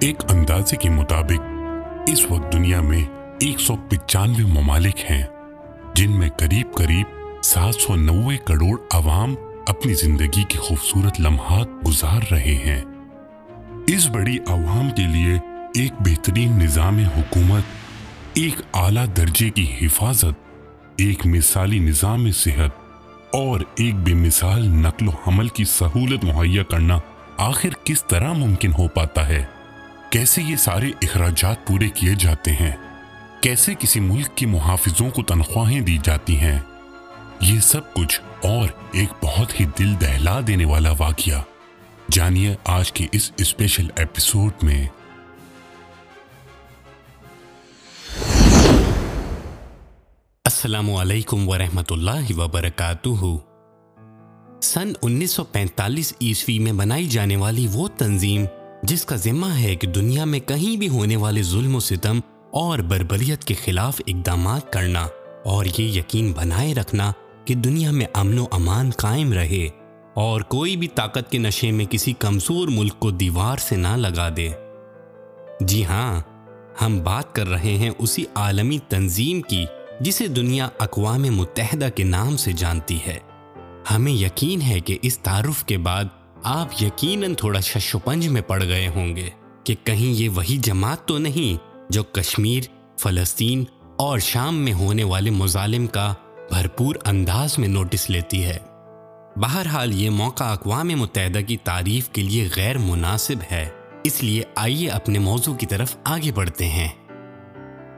ایک اندازے کے مطابق، اس وقت دنیا میں ایک سو پچانوے ممالک ہیں، جن میں قریب قریب سات سو نوے کروڑ عوام اپنی زندگی کے خوبصورت لمحات گزار رہے ہیں۔ اس بڑی عوام کے لیے ایک بہترین نظام حکومت، ایک اعلیٰ درجے کی حفاظت، ایک مثالی نظام صحت، اور ایک بے مثال نقل و حمل کی سہولت مہیا کرنا آخر کس طرح ممکن ہو پاتا ہے؟ کیسے یہ سارے اخراجات پورے کیے جاتے ہیں؟ کیسے کسی ملک کے محافظوں کو تنخواہیں دی جاتی ہیں؟ یہ سب کچھ اور ایک بہت ہی دل دہلا دینے والا واقعہ۔ جانیے آج کے اس اسپیشل ایپیسوڈ میں۔ السلام علیکم ورحمۃ اللہ وبرکاتہ۔ سن انیس سو پینتالیس عیسوی میں بنائی جانے والی وہ تنظیم جس کا ذمہ ہے کہ دنیا میں کہیں بھی ہونے والے ظلم و ستم اور بربریت کے خلاف اقدامات کرنا اور یہ یقین بنائے رکھنا کہ دنیا میں امن و امان قائم رہے اور کوئی بھی طاقت کے نشے میں کسی کمزور ملک کو دیوار سے نہ لگا دے۔ جی ہاں ہم بات کر رہے ہیں اسی عالمی تنظیم کی جسے دنیا اقوام متحدہ کے نام سے جانتی ہے۔ ہمیں یقین ہے کہ اس تعارف کے بعد آپ یقیناً تھوڑا شش و پنج میں پڑ گئے ہوں گے کہ کہیں یہ وہی جماعت تو نہیں جو کشمیر، فلسطین اور شام میں ہونے والے مظالم کا بھرپور انداز میں نوٹس لیتی ہے۔ بہرحال یہ موقع اقوام متحدہ کی تعریف کے لیے غیر مناسب ہے، اس لیے آئیے اپنے موضوع کی طرف آگے بڑھتے ہیں۔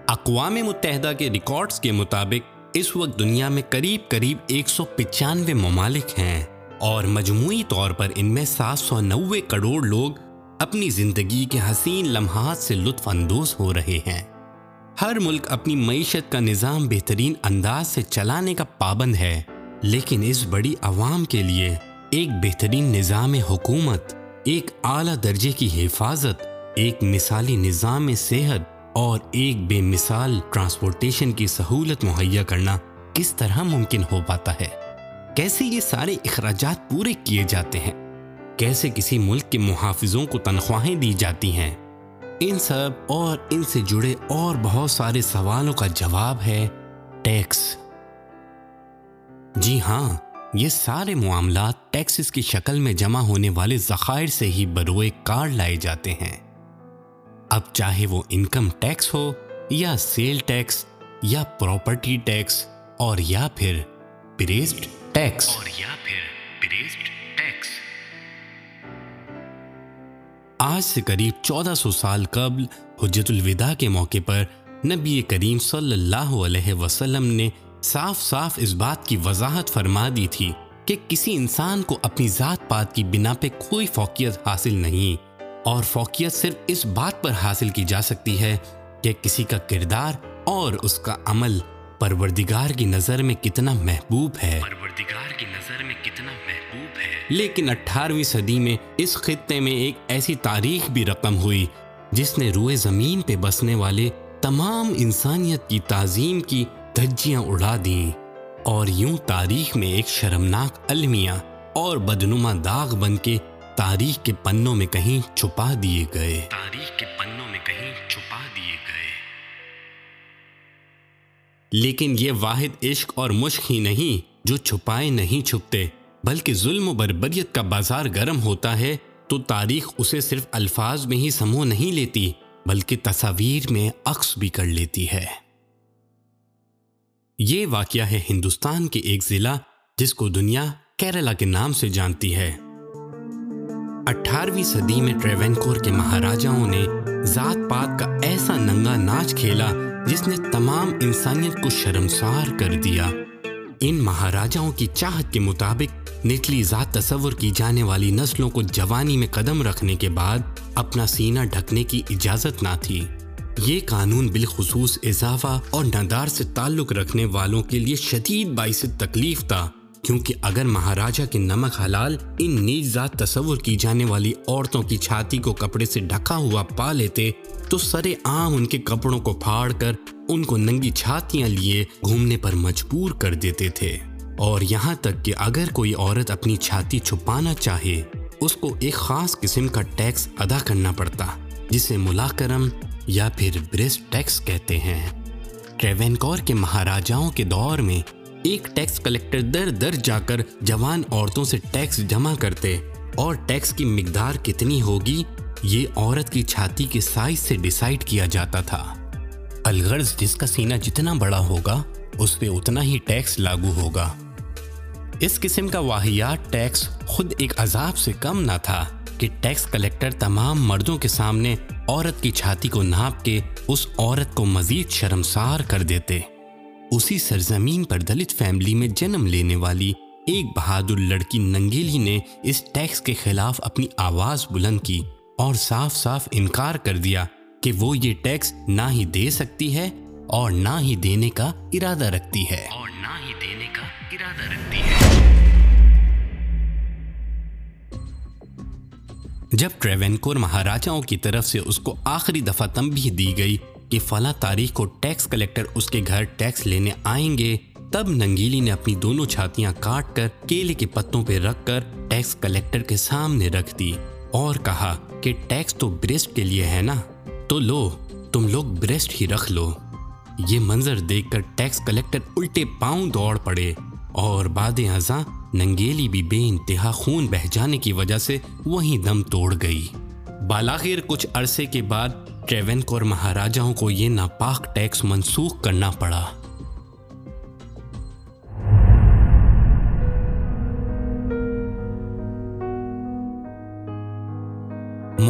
اقوام متحدہ کے ریکارڈز کے مطابق اس وقت دنیا میں قریب قریب ایک سو پچانوے ممالک ہیں۔ اور مجموعی طور پر ان میں سات سو نوے کروڑ لوگ اپنی زندگی کے حسین لمحات سے لطف اندوز ہو رہے ہیں۔ ہر ملک اپنی معیشت کا نظام بہترین انداز سے چلانے کا پابند ہے، لیکن اس بڑی عوام کے لیے ایک بہترین نظام حکومت، ایک اعلیٰ درجے کی حفاظت، ایک مثالی نظام صحت اور ایک بے مثال ٹرانسپورٹیشن کی سہولت مہیا کرنا کس طرح ممکن ہو پاتا ہے۔ کیسے یہ سارے اخراجات پورے کیے جاتے ہیں؟ کیسے کسی ملک کے محافظوں کو تنخواہیں دی جاتی ہیں؟ ان سب اور ان سے جڑے اور بہت سارے سوالوں کا جواب ہے ٹیکس۔ جی ہاں یہ سارے معاملات ٹیکسز کی شکل میں جمع ہونے والے ذخائر سے ہی بروئے کار لائے جاتے ہیں۔ اب چاہے وہ انکم ٹیکس ہو یا سیل ٹیکس یا پراپرٹی ٹیکس اور یا پھر پریسٹ ٹیکس اور یا پھر ٹیکس آج سے قریب چودہ سو سال قبل حجت الوداع کے موقع پر نبی کریم صلی اللہ علیہ وسلم نے صاف صاف اس بات کی وضاحت فرما دی تھی کہ کسی انسان کو اپنی ذات پات کی بنا پہ کوئی فوقیت حاصل نہیں اور فوقیت صرف اس بات پر حاصل کی جا سکتی ہے کہ کسی کا کردار اور اس کا عمل پروردگار کی نظر میں کتنا محبوب ہے۔ پروردگار کی نظر میں کتنا محبوب ہے۔ لیکن اٹھارہویں صدی میں اس خطے میں ایک ایسی تاریخ بھی رقم ہوئی جس نے روئے زمین پہ بسنے والے تمام انسانیت کی تعظیم کی دھجیاں اڑا دیں۔ اور یوں تاریخ میں ایک شرمناک المیہ اور بدنما داغ بن کے تاریخ کے پنوں میں کہیں چھپا دیے گئے۔ تاریخ کے پنوں میں کہیں چھپا دیے گئے۔ لیکن یہ واحد عشق اور مشق ہی نہیں جو چھپائے نہیں چھپتے، بلکہ ظلم و بربریت کا بازار گرم ہوتا ہے، تو تاریخ اسے صرف الفاظ میں ہی سمو نہیں لیتی، بلکہ تصاویر میں عکس بھی کر لیتی ہے۔ یہ واقعہ ہے ہندوستان کے ایک ضلع جس کو دنیا کیرلا کے نام سے جانتی ہے۔ اٹھارہویں صدی میں ٹریونکور کے مہاراجاؤں نے ذات پات کا ایسا ننگا ناچ کھیلا جس نے تمام انسانیت کو شرمسار کر دیا۔ ان مہاراجاؤں کی چاہت کے مطابق نچلی ذات تصور کی جانے والی نسلوں کو جوانی میں قدم رکھنے کے بعد اپنا سینہ ڈھکنے کی اجازت نہ تھی۔ یہ قانون بالخصوص اضافہ اور ندار سے تعلق رکھنے والوں کے لیے شدید باعث تکلیف تھا، کیونکہ اگر مہاراجا کے نمک حلال ان نیج ذات تصور کی جانے والی عورتوں کی چھاتی کو کپڑے سے ڈھکا ہوا پا لیتے تو سرے عام ان کے کپڑوں کو پھاڑ کر ان کو ننگی چھاتیاں لیے گھومنے پر مجبور کر دیتے تھے۔ اور یہاں تک کہ اگر کوئی عورت اپنی چھاتی چھپانا چاہے، اس کو ایک خاص قسم کا ٹیکس ادا کرنا پڑتا، جسے ملاکرم یا پھر برسٹ ٹیکس کہتے ہیں۔ ٹریونکور کے مہاراجاؤں کے دور میں ایک ٹیکس کلیکٹر در در جا کر جوان عورتوں سے ٹیکس جمع کرتے اور ٹیکس کی مقدار کتنی ہوگی یہ عورت کی چھاتی کے سائز سے ڈیسائیڈ کیا جاتا تھا۔ الغرض جس کا سینہ جتنا بڑا ہوگا، اس پہ اتنا ہی ٹیکس لاگو ہوگا۔ اس قسم کا واحیات ٹیکس خود ایک عذاب سے کم نہ تھا کہ ٹیکس کلیکٹر تمام مردوں کے سامنے عورت کی چھاتی کو ناپ کے اس عورت کو مزید شرمسار کر دیتے۔ اسی سرزمین پر دلت فیملی میں جنم لینے والی ایک بہادر لڑکی ننگیلی نے اس ٹیکس کے خلاف اپنی آواز بلند کی۔ اور صاف صاف انکار کر دیا کہ وہ یہ ٹیکس نہ ہی دے سکتی ہے اور نہ ہی دینے کا ارادہ رکھتی ہے۔ اور نہ ہی دینے کا ارادہ رکھتی ہے۔ جب ٹریونکور مہاراجاؤں کی طرف سے اس کو آخری دفعہ تنبیہ دی گئی کہ فلاں تاریخ کو ٹیکس کلیکٹر اس کے گھر ٹیکس لینے آئیں گے تب ننگیلی نے اپنی دونوں چھاتیاں کاٹ کر کیلے کے پتوں پہ رکھ کر ٹیکس کلیکٹر کے سامنے رکھ دی۔ اور کہا کہ ٹیکس تو بریسٹ کے لیے ہے نا؟ تو لو، تم لوگ بریسٹ ہی رکھ لو۔ یہ منظر دیکھ کر ٹیکس کلیکٹر الٹے پاؤں دوڑ پڑے اور باد ازاں ننگیلی بھی بے انتہا خون بہ جانے کی وجہ سے وہیں دم توڑ گئی۔ بالاخیر کچھ عرصے کے بعد ٹریونکور مہاراجاؤں کو یہ ناپاک ٹیکس منسوخ کرنا پڑا۔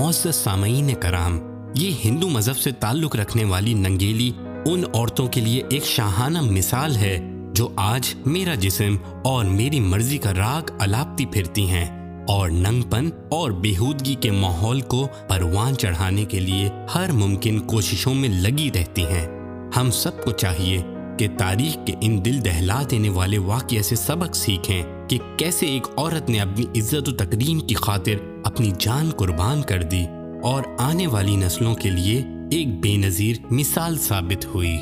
معزز سامعین کرام، یہ ہندو مذہب سے تعلق رکھنے والی ننگیلی ان عورتوں کے لیے ایک شاہانہ مثال ہے جو آج میرا جسم اور میری مرضی کا راگ الاپتی پھرتی ہیں اور ننگ پن اور بےحودگی کے ماحول کو پروان چڑھانے کے لیے ہر ممکن کوششوں میں لگی رہتی ہیں۔ ہم سب کو چاہیے کہ تاریخ کے ان دل دہلا دینے والے واقعے سے سبق سیکھیں کہ کیسے ایک عورت نے اپنی عزت و تکریم کی خاطر اپنی جان قربان کر دی اور آنے والی نسلوں کے لیے ایک بے نظیر مثال ثابت ہوئی۔